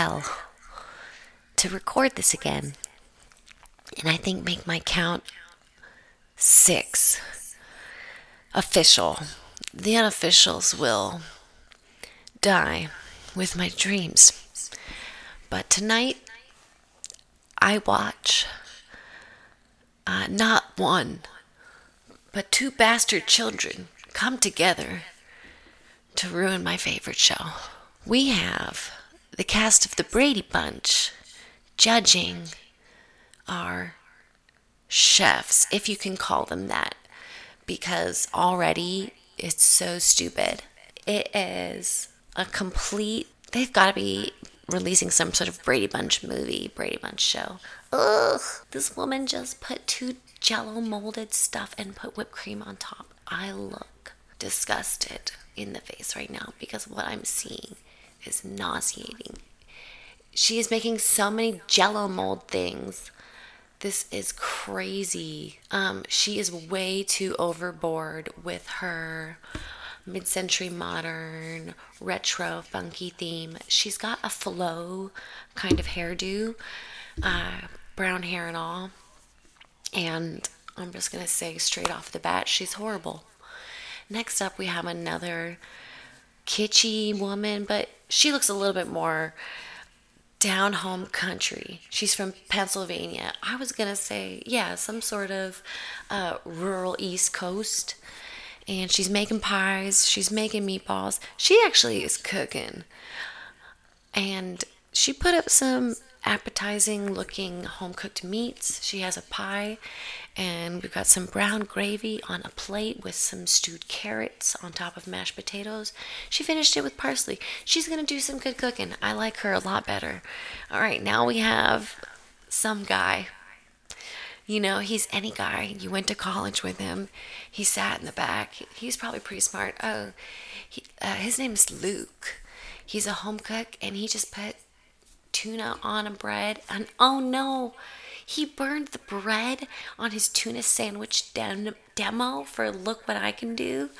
hell to record this again. And I think make my count six official. The unofficials will die with my dreams. But tonight, I watch uh, not one, but two bastard children come together to ruin my favorite show. We have the cast of the Brady Bunch judging our chefs, if you can call them that, because already it's so stupid. It is a complete, they've got to be releasing some sort of Brady Bunch movie, Brady Bunch show. Ugh, this woman just put two jello molded stuff and put whipped cream on top. I look disgusted in the face right now because what I'm seeing is nauseating. She is making so many jello mold things. This is crazy. Um, she is way too overboard with her mid century modern, retro, funky theme. She's got a Flo kind of hairdo, uh, brown hair and all. And I'm just going to say straight off the bat, she's horrible. Next up, we have another kitschy woman, but she looks a little bit more down home country. She's from Pennsylvania. I was to say, yeah, some sort of uh, rural East Coast and she's making pies, she's making meatballs. She actually is cooking. And she put up some appetizing looking home cooked meats. She has a pie, and we've got some brown gravy on a plate with some stewed carrots on top of mashed potatoes. She finished it with parsley. She's gonna do some good cooking. I like her a lot better. All right, now we have some guy you know, he's any guy. You went to college with him. He sat in the back. He's probably pretty smart. Oh, he, uh, his name is Luke. He's a home cook, and he just put tuna on a bread. And oh no, he burned the bread on his tuna sandwich dem- demo for look what I can do.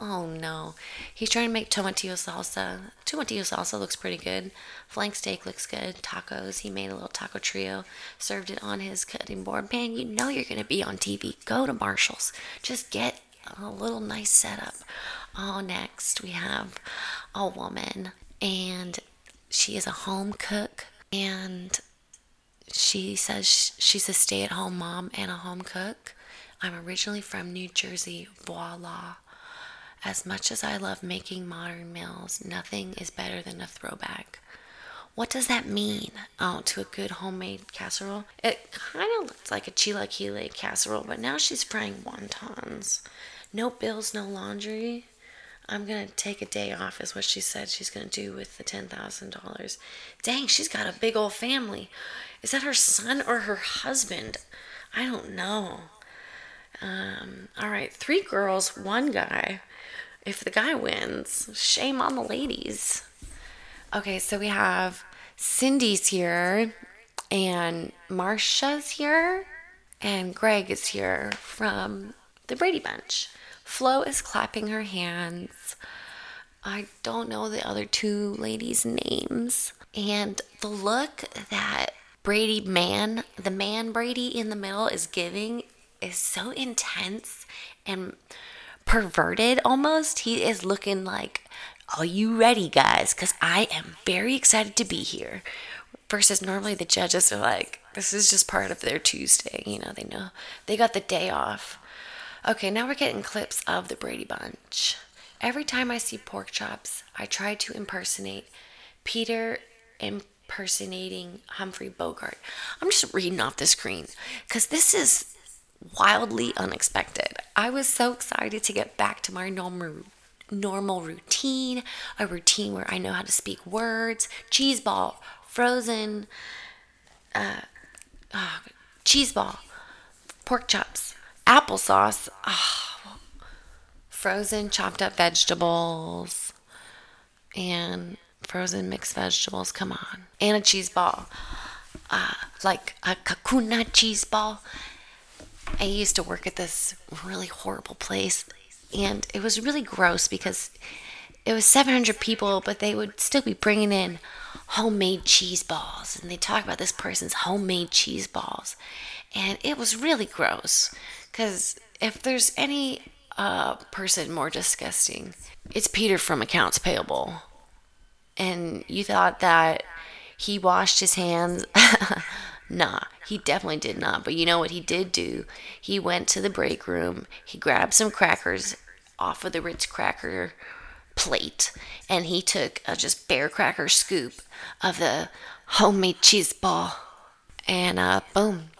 Oh no. He's trying to make tomatillo salsa. Tomatillo salsa looks pretty good. Flank steak looks good. Tacos. He made a little taco trio. Served it on his cutting board. Man, you know you're to be on TV. Go to Marshall's. Just get a little nice setup. Oh, next we have a woman, and she is a home cook, and she says she's a stay at home mom and a home cook. I'm originally from New Jersey. Voila. As much as I love making modern meals, nothing is better than a throwback. What does that mean? Oh, to a good homemade casserole? It kind of looks like a chilaquile casserole, but now she's frying wontons. No bills, no laundry. I'm gonna take a day off, is what she said she's gonna do with the $10,000. Dang, she's got a big old family. Is that her son or her husband? I don't know. Um, all right, three girls, one guy if the guy wins, shame on the ladies. Okay, so we have Cindy's here, and Marcia's here, and Greg is here from the Brady Bunch. Flo is clapping her hands. I don't know the other two ladies' names. And the look that Brady man, the man Brady in the middle is giving is so intense and perverted almost. He is looking like, Are you ready, guys? Because I am very excited to be here. Versus normally the judges are like, This is just part of their Tuesday. You know, they know they got the day off. Okay, now we're getting clips of the Brady Bunch. Every time I see pork chops, I try to impersonate Peter impersonating Humphrey Bogart. I'm just reading off the screen because this is wildly unexpected. I was so excited to get back to my normal normal routine, a routine where I know how to speak words, cheese ball, frozen uh, uh, cheese ball, pork chops, applesauce, oh, frozen chopped up vegetables, and frozen mixed vegetables. Come on, and a cheese ball, uh, like a kakuna cheese ball, I used to work at this really horrible place, and it was really gross because it was 700 people, but they would still be bringing in homemade cheese balls. And they talk about this person's homemade cheese balls. And it was really gross. Because if there's any uh, person more disgusting, it's Peter from Accounts Payable. And you thought that he washed his hands. nah, he definitely did not. But you know what he did do? He went to the break room, he grabbed some crackers off of the Ritz cracker plate and he took a just bare cracker scoop of the homemade cheese ball and uh, boom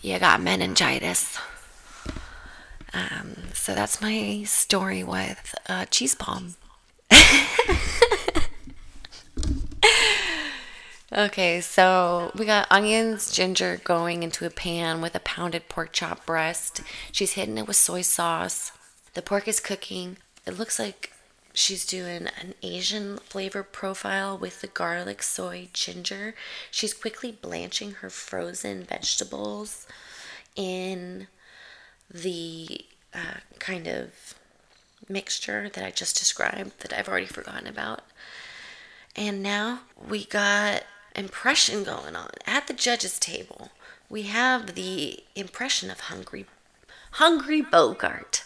you got meningitis. Um, so that's my story with cheese bomb okay so we got onions ginger going into a pan with a pounded pork chop breast. She's hitting it with soy sauce. The pork is cooking. It looks like she's doing an Asian flavor profile with the garlic, soy, ginger. She's quickly blanching her frozen vegetables in the uh, kind of mixture that I just described that I've already forgotten about. And now we got impression going on at the judges table. We have the impression of hungry hungry Bogart.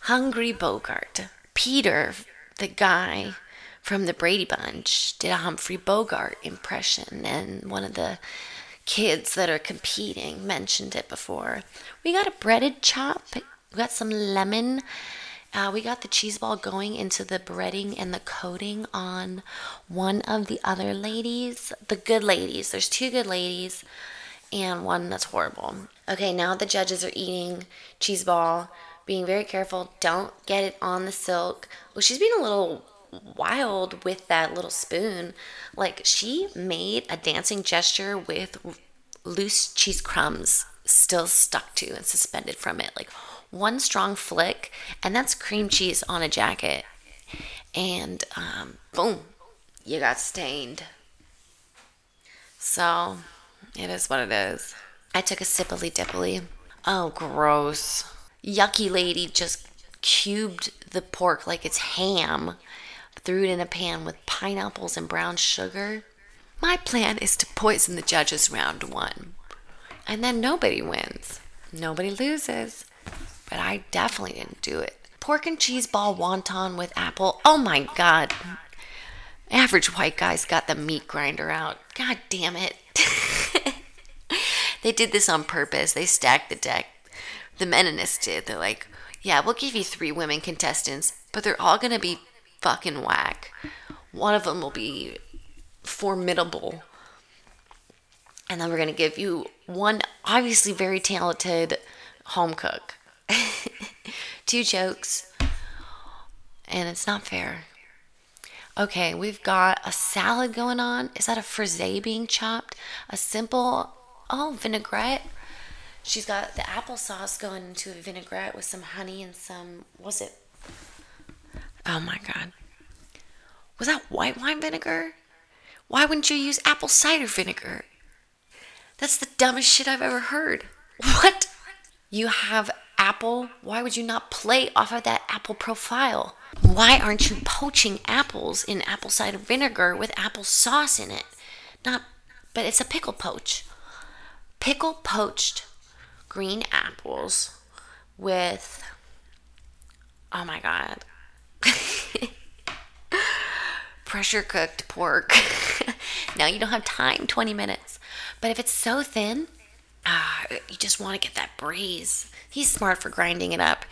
Hungry Bogart. Peter, the guy from the Brady Bunch, did a Humphrey Bogart impression, and one of the kids that are competing mentioned it before. We got a breaded chop, we got some lemon. Uh, we got the cheese ball going into the breading and the coating on one of the other ladies, the good ladies. There's two good ladies and one that's horrible. Okay, now the judges are eating cheese ball being very careful. Don't get it on the silk. Well, she's being a little wild with that little spoon. Like she made a dancing gesture with loose cheese crumbs still stuck to and suspended from it. Like one strong flick, and that's cream cheese on a jacket. And um, boom, you got stained. So it is what it is. I took a sippily dippily. Oh, gross yucky lady just cubed the pork like it's ham, threw it in a pan with pineapples and brown sugar. My plan is to poison the judges round one. And then nobody wins. Nobody loses. But I definitely didn't do it. Pork and cheese ball wonton with apple. Oh my god. Average white guys got the meat grinder out. God damn it. they did this on purpose. They stacked the deck the Meninists did. They're like, yeah, we'll give you three women contestants, but they're all going to be fucking whack. One of them will be formidable. And then we're going to give you one obviously very talented home cook. Two jokes. And it's not fair. Okay, we've got a salad going on. Is that a frisee being chopped? A simple, oh, vinaigrette She's got the applesauce going into a vinaigrette with some honey and some, was it? Oh my God. Was that white wine vinegar? Why wouldn't you use apple cider vinegar? That's the dumbest shit I've ever heard. What? You have apple. Why would you not play off of that apple profile? Why aren't you poaching apples in apple cider vinegar with apple sauce in it? Not, but it's a pickle poach. Pickle poached green apples with oh my god. Pressure cooked pork. Now you don't have time 20 minutes. But if it's so thin uh, you just want to get that braise. He's smart for grinding it up.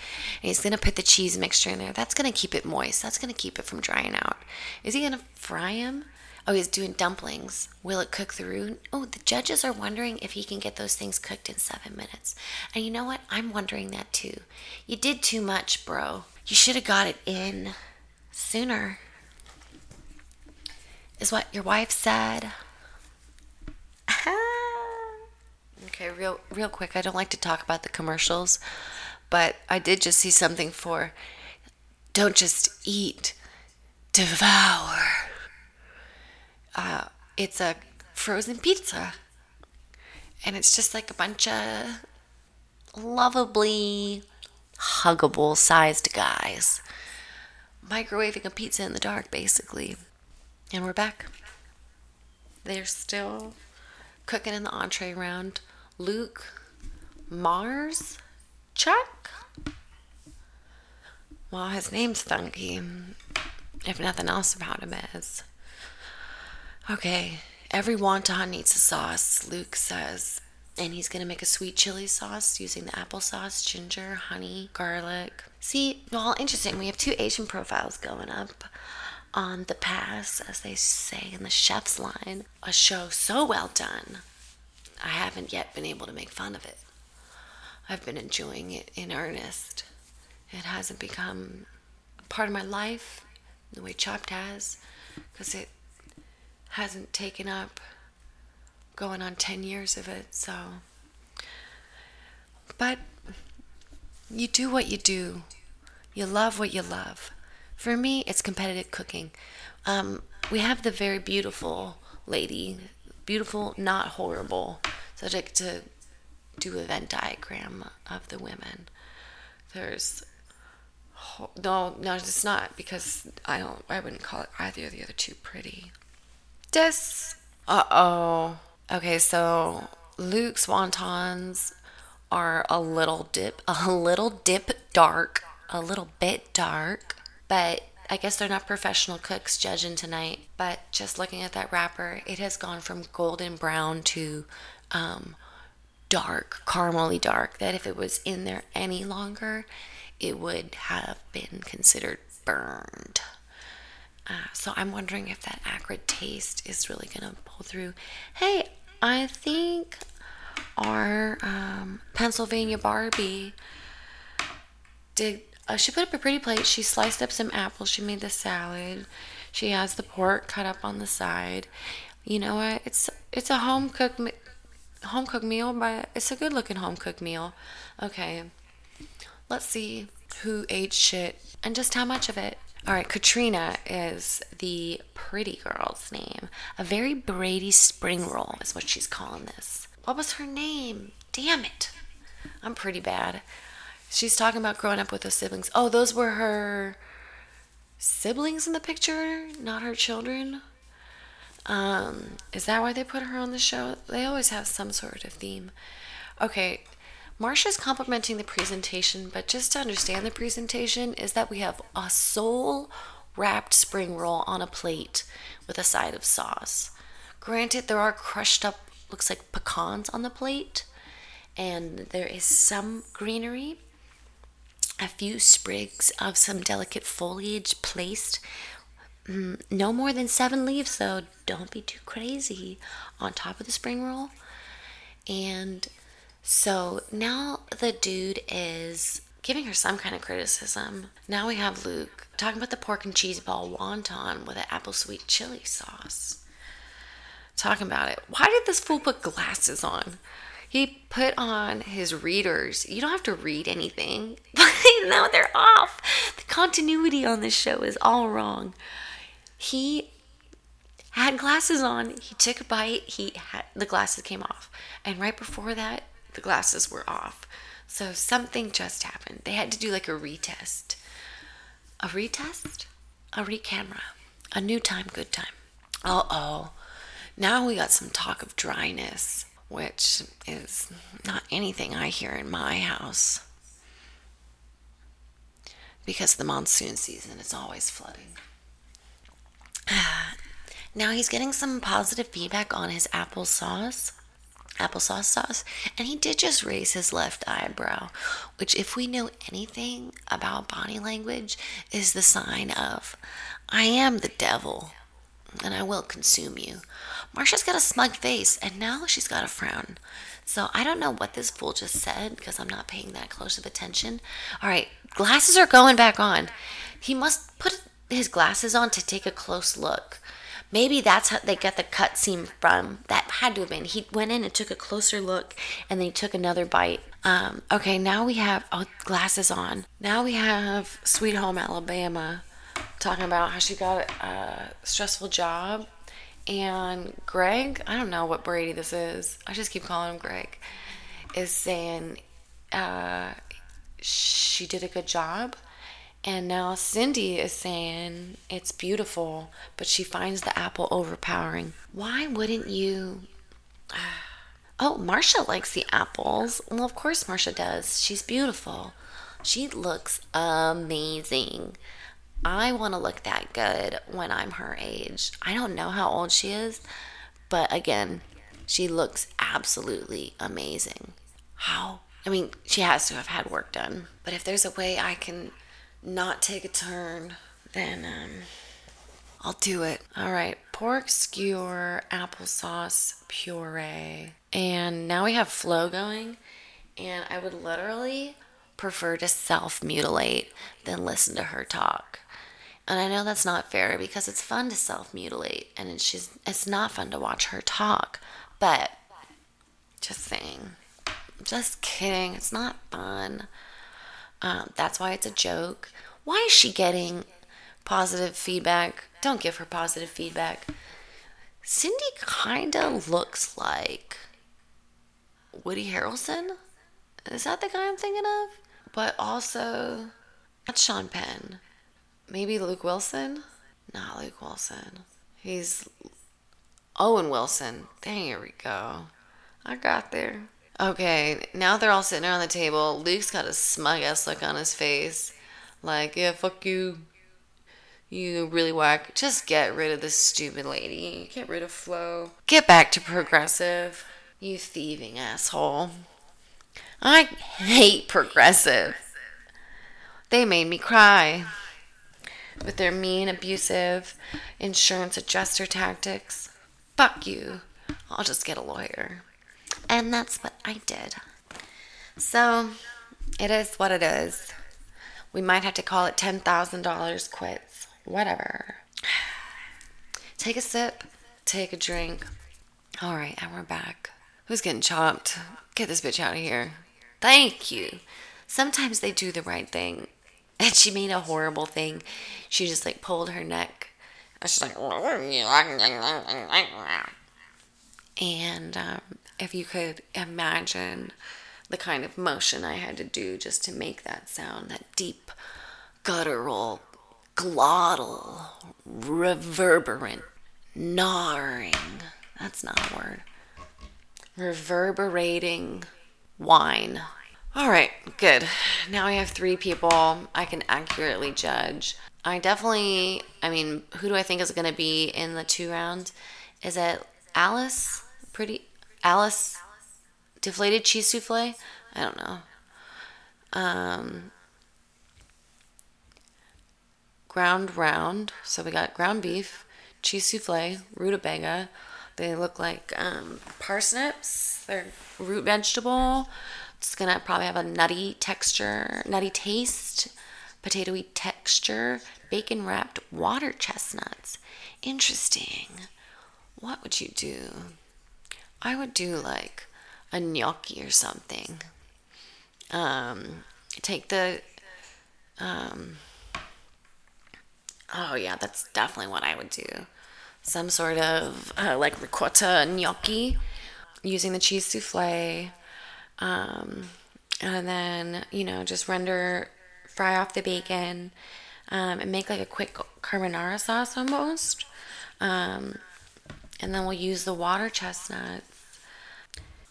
And he's going to put the cheese mixture in there. That's going to keep it moist. That's going to keep it from drying out. Is he going to fry him Oh, he's doing dumplings. Will it cook through? Oh, the judges are wondering if he can get those things cooked in seven minutes. And you know what? I'm wondering that too. You did too much, bro. You should have got it in sooner. Is what your wife said. okay, real real quick. I don't like to talk about the commercials, but I did just see something for don't just eat, devour uh, it's a frozen pizza. And it's just like a bunch of lovably huggable sized guys microwaving a pizza in the dark, basically. And we're back. They're still cooking in the entree round. Luke, Mars, Chuck. Well, his name's funky, if nothing else about him is. Okay, every wonton needs a sauce, Luke says. And he's gonna make a sweet chili sauce using the applesauce, ginger, honey, garlic. See, well, interesting. We have two Asian profiles going up on the pass, as they say in the chef's line. A show so well done, I haven't yet been able to make fun of it. I've been enjoying it in earnest. It hasn't become part of my life the way Chopped has, because it hasn't taken up going on 10 years of it, so. But you do what you do, you love what you love. For me, it's competitive cooking. Um, we have the very beautiful lady, beautiful, not horrible, subject to do a Venn diagram of the women. There's no, no, it's not because I don't. I wouldn't call it either of the other two pretty. This. Uh oh. Okay, so Luke's wontons are a little dip, a little dip dark, a little bit dark, but I guess they're not professional cooks judging tonight. But just looking at that wrapper, it has gone from golden brown to um, dark, caramely dark. That if it was in there any longer, it would have been considered burned. Uh, so I'm wondering if that acrid taste is really going to pull through. Hey, I think our um, Pennsylvania Barbie did. Uh, she put up a pretty plate. She sliced up some apples. She made the salad. She has the pork cut up on the side. You know what? It's it's a home cooked home cooked meal, but it's a good looking home cooked meal. Okay, let's see who ate shit and just how much of it. All right, Katrina is the pretty girl's name. A very Brady spring roll is what she's calling this. What was her name? Damn it. I'm pretty bad. She's talking about growing up with those siblings. Oh, those were her siblings in the picture, not her children. Um, is that why they put her on the show? They always have some sort of theme. Okay, Marcia's complimenting the presentation, but just to understand the presentation is that we have a sole wrapped spring roll on a plate with a side of sauce. Granted, there are crushed up, looks like pecans on the plate, and there is some greenery, a few sprigs of some delicate foliage placed. Mm, no more than seven leaves, though. Don't be too crazy on top of the spring roll. And so now the dude is giving her some kind of criticism. Now we have Luke talking about the pork and cheese ball wonton with an apple sweet chili sauce. Talking about it. Why did this fool put glasses on? He put on his readers. You don't have to read anything. no, they're off. The continuity on this show is all wrong. He had glasses on. He took a bite. He had the glasses came off. And right before that, the glasses were off. So something just happened. They had to do like a retest. A retest? A re-camera. A new time, good time. Uh oh. Now we got some talk of dryness, which is not anything I hear in my house. Because the monsoon season is always flooding. Now he's getting some positive feedback on his applesauce applesauce sauce, and he did just raise his left eyebrow, which, if we know anything about body language, is the sign of I am the devil and I will consume you. Marcia's got a smug face, and now she's got a frown. So I don't know what this fool just said because I'm not paying that close of attention. All right, glasses are going back on. He must put his glasses on to take a close look. Maybe that's how they got the cut seam from. That had to have been. He went in and took a closer look and then he took another bite. Um, okay, now we have oh, glasses on. Now we have Sweet Home Alabama talking about how she got a stressful job. And Greg, I don't know what Brady this is. I just keep calling him Greg, is saying uh, she did a good job And now Cindy is saying it's beautiful, but she finds the apple overpowering. Why wouldn't you? Oh, Marcia likes the apples. Well, of course Marcia does. She's beautiful. She looks amazing. I want to look that good when I'm her age. I don't know how old she is, but again, she looks absolutely amazing. How? I mean, she has to have had work done. But if there's a way I can not take a turn, then um, I'll do it. All right, pork skewer, applesauce puree. And now we have Flo going. And I would literally prefer to self mutilate than listen to her talk. And I know that's not fair because it's fun to self mutilate and it's just, it's not fun to watch her talk. But just saying, just kidding. It's not fun. Um, that's why it's a joke. Why is she getting positive feedback? Don't give her positive feedback. Cindy kind of looks like Woody Harrelson. Is that the guy I'm thinking of? But also, not Sean Penn. Maybe Luke Wilson? Not Luke Wilson. He's Owen Wilson. There we go. I got there. Okay, now they're all sitting around the table. Luke's got a smug ass look on his face. Like, yeah, fuck you. You really whack. Just get rid of this stupid lady. Get rid of Flo. Get back to progressive. You thieving asshole. I hate progressive. They made me cry with their mean, abusive insurance adjuster tactics. Fuck you. I'll just get a lawyer. And that's what I did. So, it is what it is. We might have to call it $10,000 quits. Whatever. Take a sip, take a drink. All right, and we're back. Who's getting chopped? Get this bitch out of here. Thank you. Sometimes they do the right thing and she made a horrible thing. She just like pulled her neck. And She's like, and um, if you could imagine the kind of motion I had to do just to make that sound, that deep, guttural, glottal, reverberant, gnawing. That's not a word. Reverberating whine. All right, good. Now we have three people I can accurately judge. I definitely, I mean, who do I think is going to be in the two rounds? Is it Alice? Pretty Alice deflated cheese souffle? I don't know. Um, ground round. So we got ground beef, cheese souffle, rutabaga. They look like um, parsnips. They're root vegetable. It's gonna probably have a nutty texture, nutty taste, potatoy texture, bacon wrapped water chestnuts. Interesting. What would you do? I would do like a gnocchi or something. Um, take the um, oh yeah, that's definitely what I would do. Some sort of uh, like ricotta gnocchi using the cheese souffle um, and then, you know, just render, fry off the bacon, um, and make like a quick carbonara sauce almost. Um, and then we'll use the water chestnuts.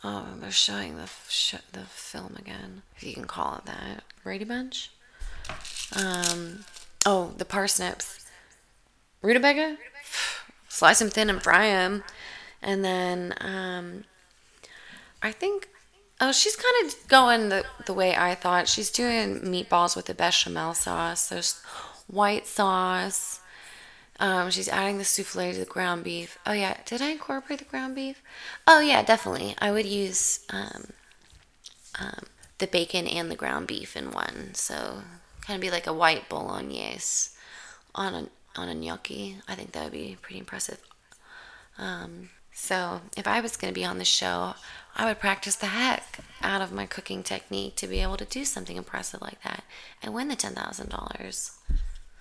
Oh, they're showing the sh- the film again, if you can call it that. Brady Bunch. Um, oh, the parsnips. Rutabaga. Slice them thin and fry them, and then um, I think Oh, she's kind of going the, the way I thought. She's doing meatballs with the bechamel sauce. There's white sauce. Um, she's adding the souffle to the ground beef. Oh, yeah. Did I incorporate the ground beef? Oh, yeah, definitely. I would use um, um, the bacon and the ground beef in one. So, kind of be like a white bolognese on a, on a gnocchi. I think that would be pretty impressive. Um, so, if I was going to be on the show, I would practice the heck out of my cooking technique to be able to do something impressive like that and win the $10,000.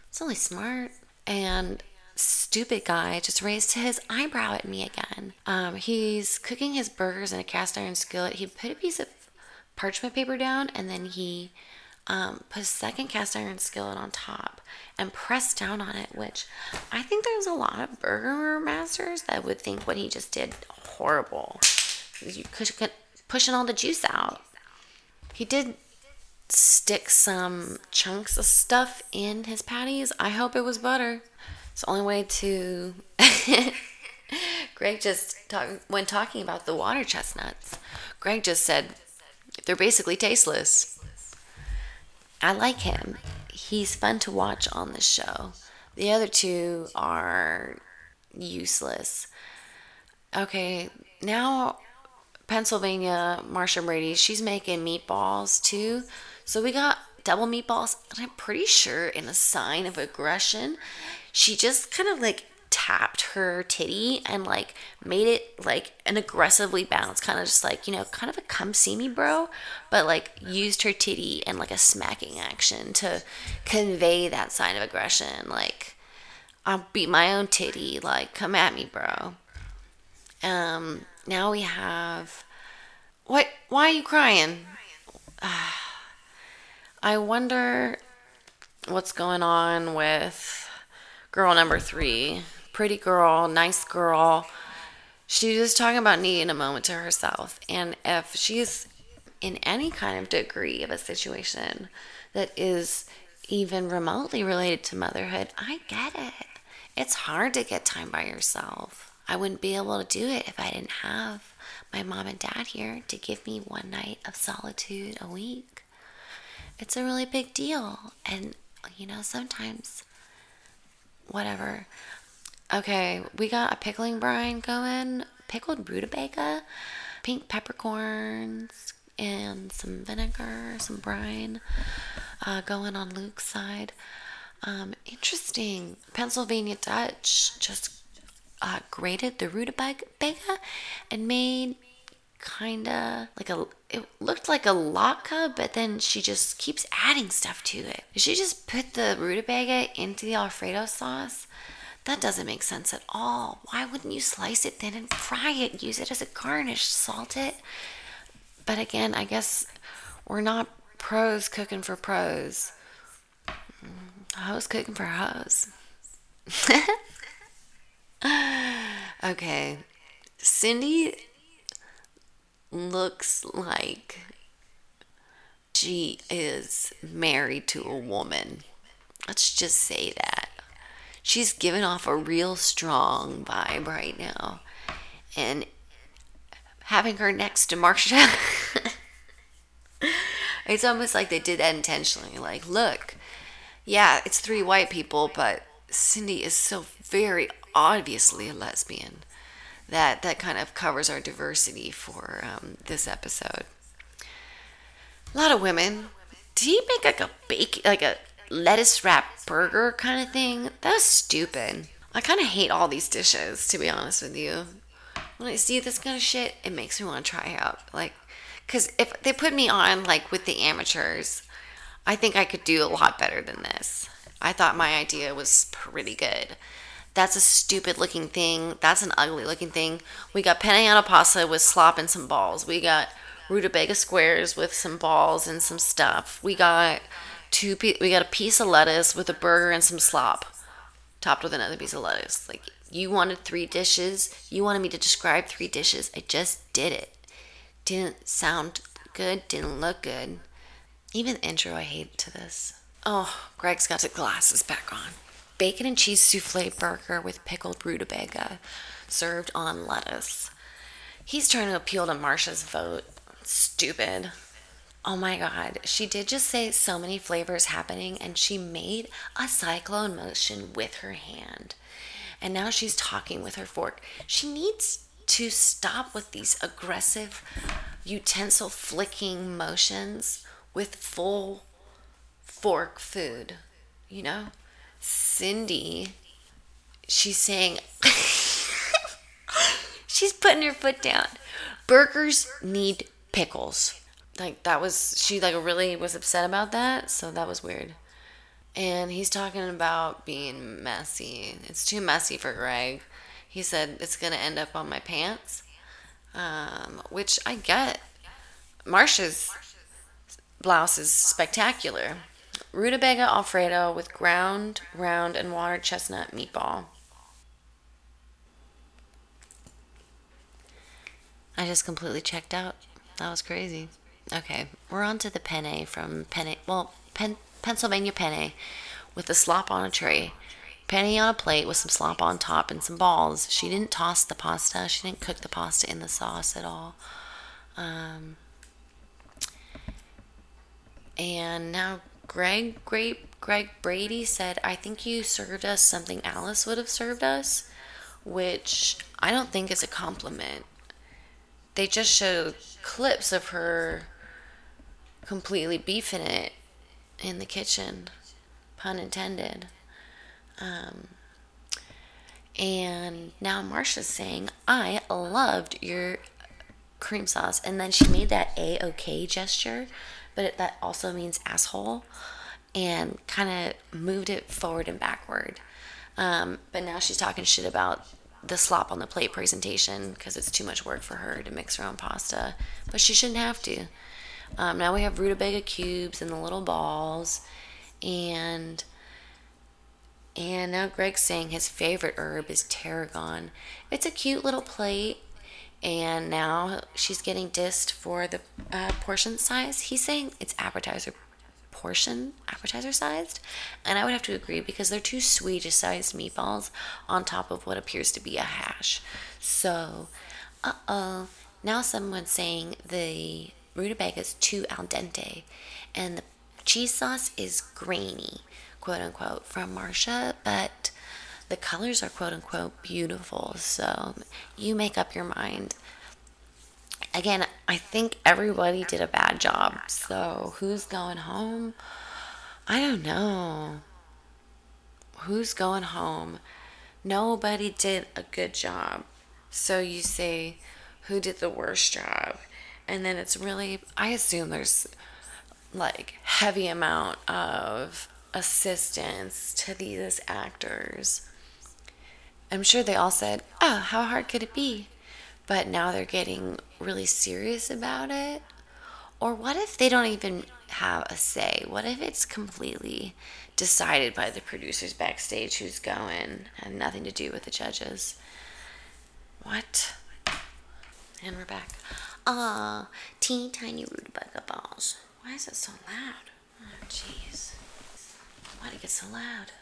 It's only smart. And stupid guy just raised his eyebrow at me again. Um, he's cooking his burgers in a cast iron skillet. He put a piece of parchment paper down and then he um, put a second cast iron skillet on top and press down on it, which I think there's a lot of burger masters that would think what he just did horrible. You could pushing all the juice out. He did stick some chunks of stuff in his patties. I hope it was butter. It's the only way to. Greg just talk, when talking about the water chestnuts, Greg just said they're basically tasteless. I like him. He's fun to watch on the show. The other two are useless. Okay, now Pennsylvania, Marcia Brady, she's making meatballs too. So we got double meatballs, and I'm pretty sure in a sign of aggression, she just kind of like tapped her titty and like made it like an aggressively balanced kind of just like you know kind of a come see me bro but like used her titty and like a smacking action to convey that sign of aggression like i'll beat my own titty like come at me bro. Um now we have what why are you crying i wonder what's going on with girl number three pretty girl, nice girl. She's just talking about needing a moment to herself. And if she's in any kind of degree of a situation that is even remotely related to motherhood, I get it. It's hard to get time by yourself. I wouldn't be able to do it if I didn't have my mom and dad here to give me one night of solitude a week. It's a really big deal. And, you know, sometimes, whatever. Okay, we got a pickling brine going, pickled rutabaga, pink peppercorns, and some vinegar, some brine uh, going on Luke's side. Um, interesting. Pennsylvania Dutch just uh, grated the rutabaga and made kind of like a it looked like a latke but then she just keeps adding stuff to it she just put the rutabaga into the alfredo sauce that doesn't make sense at all. Why wouldn't you slice it thin and fry it? Use it as a garnish, salt it. But again, I guess we're not pros cooking for pros. Mm, hoes cooking for hoes. okay. Cindy looks like she is married to a woman. Let's just say that she's giving off a real strong vibe right now. And having her next to Marcia, it's almost like they did that intentionally. Like, look, yeah, it's three white people, but Cindy is so very obviously a lesbian that that kind of covers our diversity for um, this episode. A lot of women. Do you make like a bake, like a lettuce wrap burger kind of thing. That was stupid. I kind of hate all these dishes, to be honest with you. When I see this kind of shit, it makes me want to try out. Like, because if they put me on, like, with the amateurs, I think I could do a lot better than this. I thought my idea was pretty good. That's a stupid looking thing. That's an ugly looking thing. We got alla pasta with slop and some balls. We got rutabaga squares with some balls and some stuff. We got two we got a piece of lettuce with a burger and some slop topped with another piece of lettuce like you wanted three dishes you wanted me to describe three dishes i just did it didn't sound good didn't look good even the intro i hate to this oh greg's got his glasses back on bacon and cheese souffle burger with pickled rutabaga served on lettuce he's trying to appeal to marcia's vote stupid Oh my God. She did just say so many flavors happening, and she made a cyclone motion with her hand. And now she's talking with her fork. She needs to stop with these aggressive utensil flicking motions with full fork food. You know? Cindy, she's saying, she's putting her foot down. Burgers need pickles. Like that was she like really was upset about that so that was weird. And he's talking about being messy. It's too messy for greg. He said it's gonna end up on my pants um, which i get. Marcia's blouse is spectacular. Rutabaga Alfredo with ground, round, and water chestnut meatball. I just completely checked out. That was crazy. Okay, we're on to the penne from Penne, well, Pen, Pennsylvania penne with the slop on a tray. Penne on a plate with some slop on top and some balls. She didn't toss the pasta. She didn't cook the pasta in the sauce at all. Um, and now Greg, Greg, Greg Brady said, I think you served us something Alice would have served us, which I don't think is a compliment. They just showed clips of her completely beefing it in the kitchen, pun intended. Um, and now Marcia's saying, I loved your cream sauce. And then she made that A OK gesture, but it, that also means asshole, and kind of moved it forward and backward. Um, but now she's talking shit about the slop on the plate presentation because it's too much work for her to mix her own pasta. But she shouldn't have to. Um, now we have rutabaga cubes and the little balls, and and now Greg's saying his favorite herb is tarragon. It's a cute little plate, and now she's getting dissed for the uh, portion size. He's saying it's appetizer portion, appetizer sized, and I would have to agree because they're two Swedish sized meatballs on top of what appears to be a hash. So, uh oh, now someone's saying the rutabaga is too al dente, and the cheese sauce is grainy, quote unquote, from Marcia, but the colors are quote unquote beautiful. So you make up your mind. Again, I think everybody did a bad job. So who's going home? I don't know. Who's going home? Nobody did a good job. So you say, who did the worst job? And then it's really, I assume there's like heavy amount of assistance to these actors. I'm sure they all said, "Oh, how hard could it be?" But now they're getting really serious about it. Or what if they don't even have a say? What if it's completely decided by the producers backstage who's going and nothing to do with the judges? What? And we're back. Ah, teeny tiny rutabaga balls. Why is it so loud? Oh, jeez. Why did it get so loud?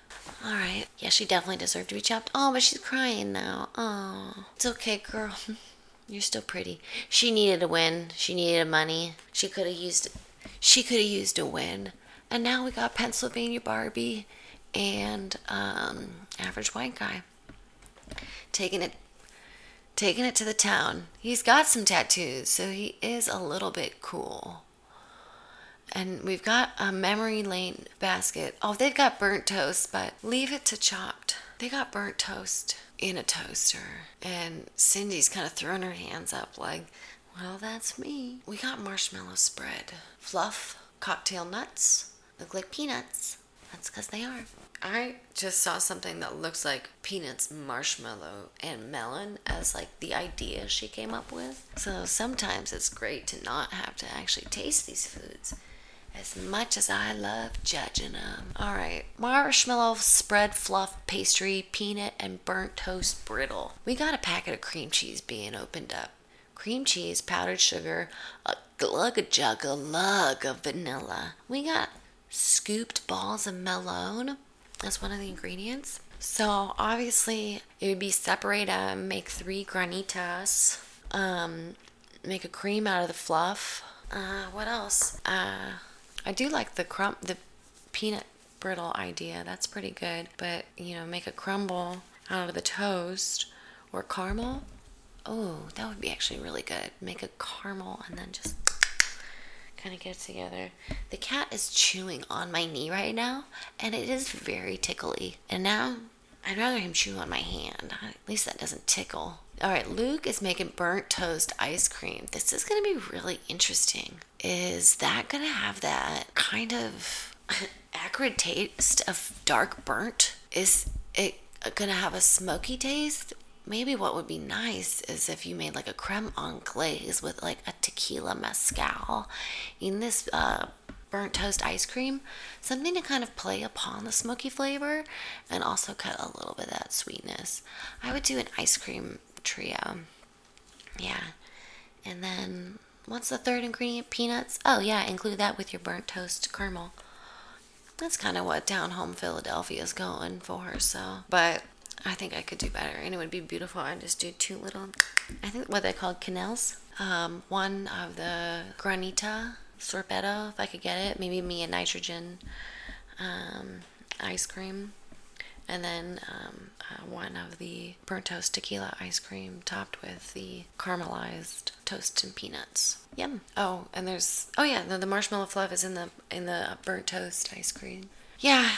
All right. Yeah, she definitely deserved to be chopped. Oh, but she's crying now. Oh, it's okay, girl. You're still pretty. She needed a win. She needed money. She could have used. She could have used a win. And now we got Pennsylvania Barbie and um, Average White Guy taking it taking it to the town. He's got some tattoos, so he is a little bit cool. And we've got a memory lane basket. Oh, they've got burnt toast, but leave it to chopped. They got burnt toast in a toaster. And Cindy's kind of throwing her hands up like, well, that's me. We got marshmallow spread. Fluff, cocktail nuts, look like peanuts. That's because they are. I just saw something that looks like peanuts, marshmallow, and melon as like the idea she came up with. So sometimes it's great to not have to actually taste these foods as much as I love judging them. All right, marshmallow spread fluff pastry, peanut, and burnt toast brittle. We got a packet of cream cheese being opened up. Cream cheese, powdered sugar, a glug a jug, a lug of vanilla. We got scooped balls of melon. That's one of the ingredients. So obviously it would be separate them, make three granitas, um, make a cream out of the fluff. Uh, what else? Uh, I do like the crumb, the peanut brittle idea. That's pretty good. But you know, make a crumble out of the toast or caramel. Oh, that would be actually really good. Make a caramel and then just kind of get it together. The cat is chewing on my knee right now, and it is very tickly. And now I'd rather him chew on my hand. At least that doesn't tickle. All right, Luke is making burnt toast ice cream. This is going to be really interesting. Is that going to have that kind of acrid taste of dark burnt? Is it going to have a smoky taste? Maybe what would be nice is if you made like a creme anglaise with like a tequila mezcal in this uh, burnt toast ice cream, something to kind of play upon the smoky flavor and also cut a little bit of that sweetness. I would do an ice cream trio. Yeah. And then what's the third ingredient? Peanuts. Oh, yeah, include that with your burnt toast caramel. That's kind of what down home Philadelphia is going for, so. But I think I could do better, and it would be beautiful. I just do two little, I think what they called quenelles. Um, one of the granita sorbetto, if I could get it. Maybe me a nitrogen um, ice cream. And then um, uh, one of the burnt toast tequila ice cream topped with the caramelized toast and peanuts. Yum. Oh, and there's oh yeah, the, the marshmallow fluff is in the in the burnt toast ice cream. Yeah,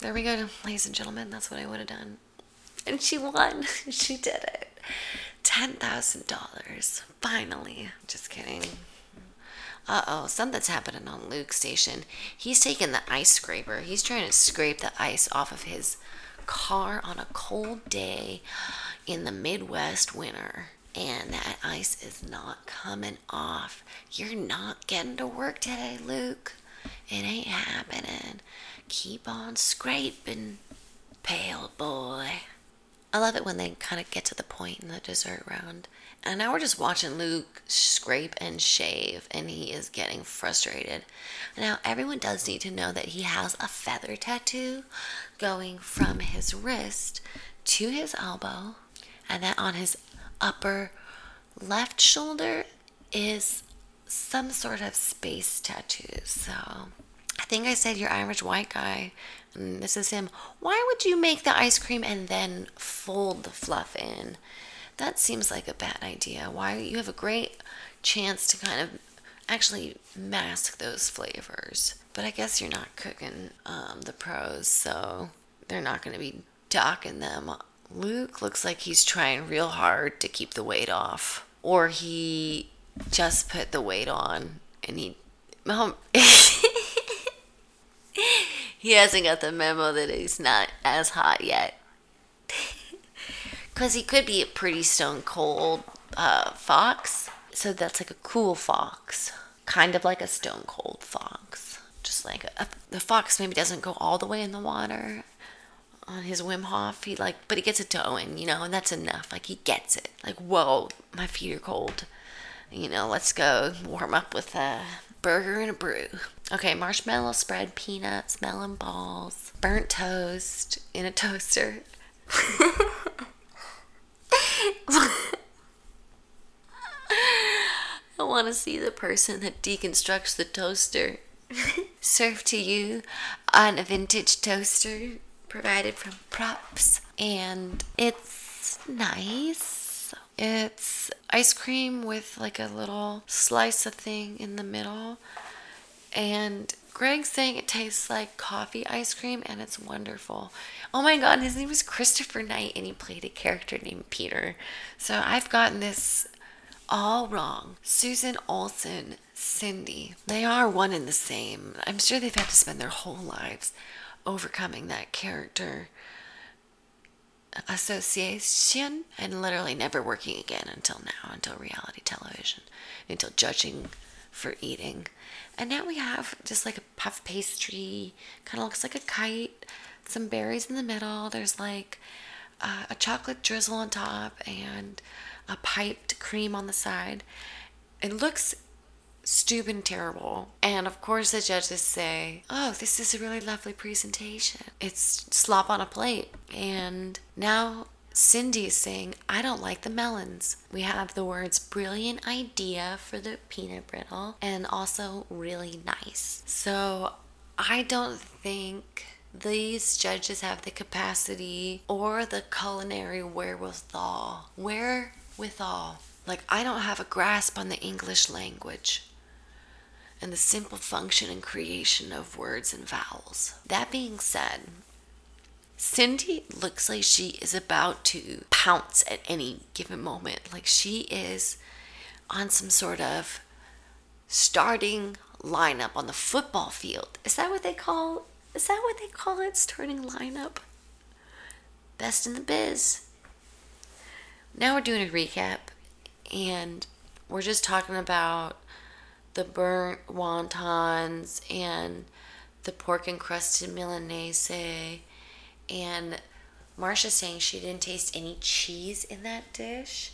there we go, ladies and gentlemen. That's what I would have done. And she won. she did it. $10,000. Finally. Just kidding. Uh oh, something's happening on Luke's station. He's taking the ice scraper. He's trying to scrape the ice off of his car on a cold day in the Midwest winter. And that ice is not coming off. You're not getting to work today, Luke. It ain't happening. Keep on scraping, pale boy. I love it when they kind of get to the point in the dessert round. And now we're just watching Luke scrape and shave, and he is getting frustrated. Now, everyone does need to know that he has a feather tattoo going from his wrist to his elbow, and that on his upper left shoulder is some sort of space tattoo. So I think I said your average white guy and this is him. Why would you make the ice cream and then fold the fluff in? That seems like a bad idea. Why you have a great chance to kind of actually mask those flavors. But I guess you're not cooking um, the pros, so they're not going to be docking them. Luke looks like he's trying real hard to keep the weight off, or he just put the weight on and he. Um, he hasn't got the memo that he's not as hot yet. Because he could be a pretty stone cold uh, fox. So that's like a cool fox. Kind of like a stone cold fox. Just like a, a, the fox maybe doesn't go all the way in the water on his Wim Hof. He like, but he gets it going, you know, and that's enough. Like he gets it. Like, whoa, my feet are cold. You know, let's go warm up with a burger and a brew. Okay, marshmallow spread, peanuts, melon balls, burnt toast in a toaster. I want to see the person that deconstructs the toaster. Served to you on a vintage toaster provided from props. And it's nice. It's ice cream with like a little slice of thing in the middle. And Greg's saying it tastes like coffee ice cream and it's wonderful. Oh my god, his name is Christopher Knight and he played a character named Peter. So I've gotten this all wrong. Susan Olsen, Cindy, they are one and the same. I'm sure they've had to spend their whole lives overcoming that character association and literally never working again until now, until reality television, until judging for eating. And now we have just like a puff pastry, kind of looks like a kite, some berries in the middle. There's like uh, a chocolate drizzle on top and a piped cream on the side. It looks stupid terrible. And of course, the judges say, Oh, this is a really lovely presentation. It's slop on a plate. And now Cindy is saying, I don't like the melons. We have the words brilliant idea for the peanut brittle and also really nice. So I don't think these judges have the capacity or the culinary wherewithal. Wherewithal. Like, I don't have a grasp on the English language and the simple function and creation of words and vowels. That being said, Cindy looks like she is about to pounce at any given moment. Like she is on some sort of starting lineup on the football field. Is that what they call is that what they call it? Starting lineup? Best in the biz. Now we're doing a recap and we're just talking about the burnt wontons and the pork encrusted milanese and Marcia saying she didn't taste any cheese in that dish.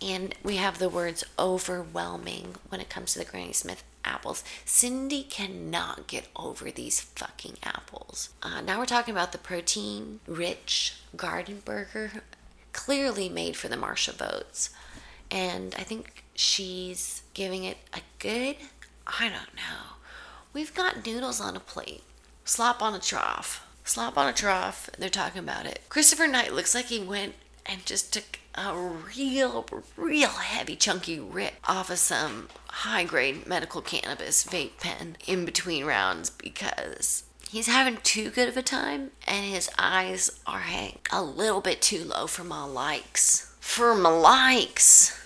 And we have the words overwhelming when it comes to the Granny Smith apples. Cindy cannot get over these fucking apples. Uh, now we're talking about the protein rich garden burger, clearly made for the Marcia votes. And I think she's giving it a good, I don't know. We've got noodles on a plate, slop on a trough, slop on a trough. They're talking about it. Christopher Knight looks like he went and just took a real, real heavy, chunky rip off of some high grade medical cannabis vape pen in between rounds because he's having too good of a time and his eyes are hanging a little bit too low for my likes. For my likes.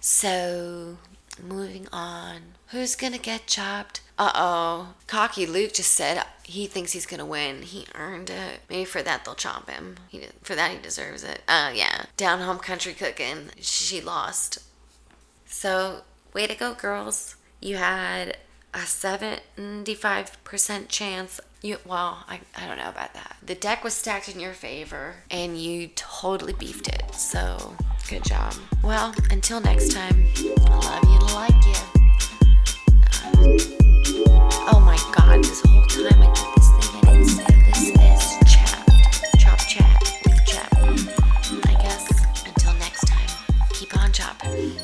So, moving on. Who's gonna get chopped? Uh oh. Cocky Luke just said he thinks he's gonna win. He earned it. Maybe for that they'll chop him. He for that he deserves it. Uh yeah. Down home country cooking. She lost. So way to go, girls. You had a 75% chance you, well, I, I don't know about that. The deck was stacked in your favor and you totally beefed it. So good job. Well, until next time, I love you and like you. Uh, oh my god, this whole time I did this thing I didn't say. This is chat. Chop chat with chat. I guess until next time, keep on chopping.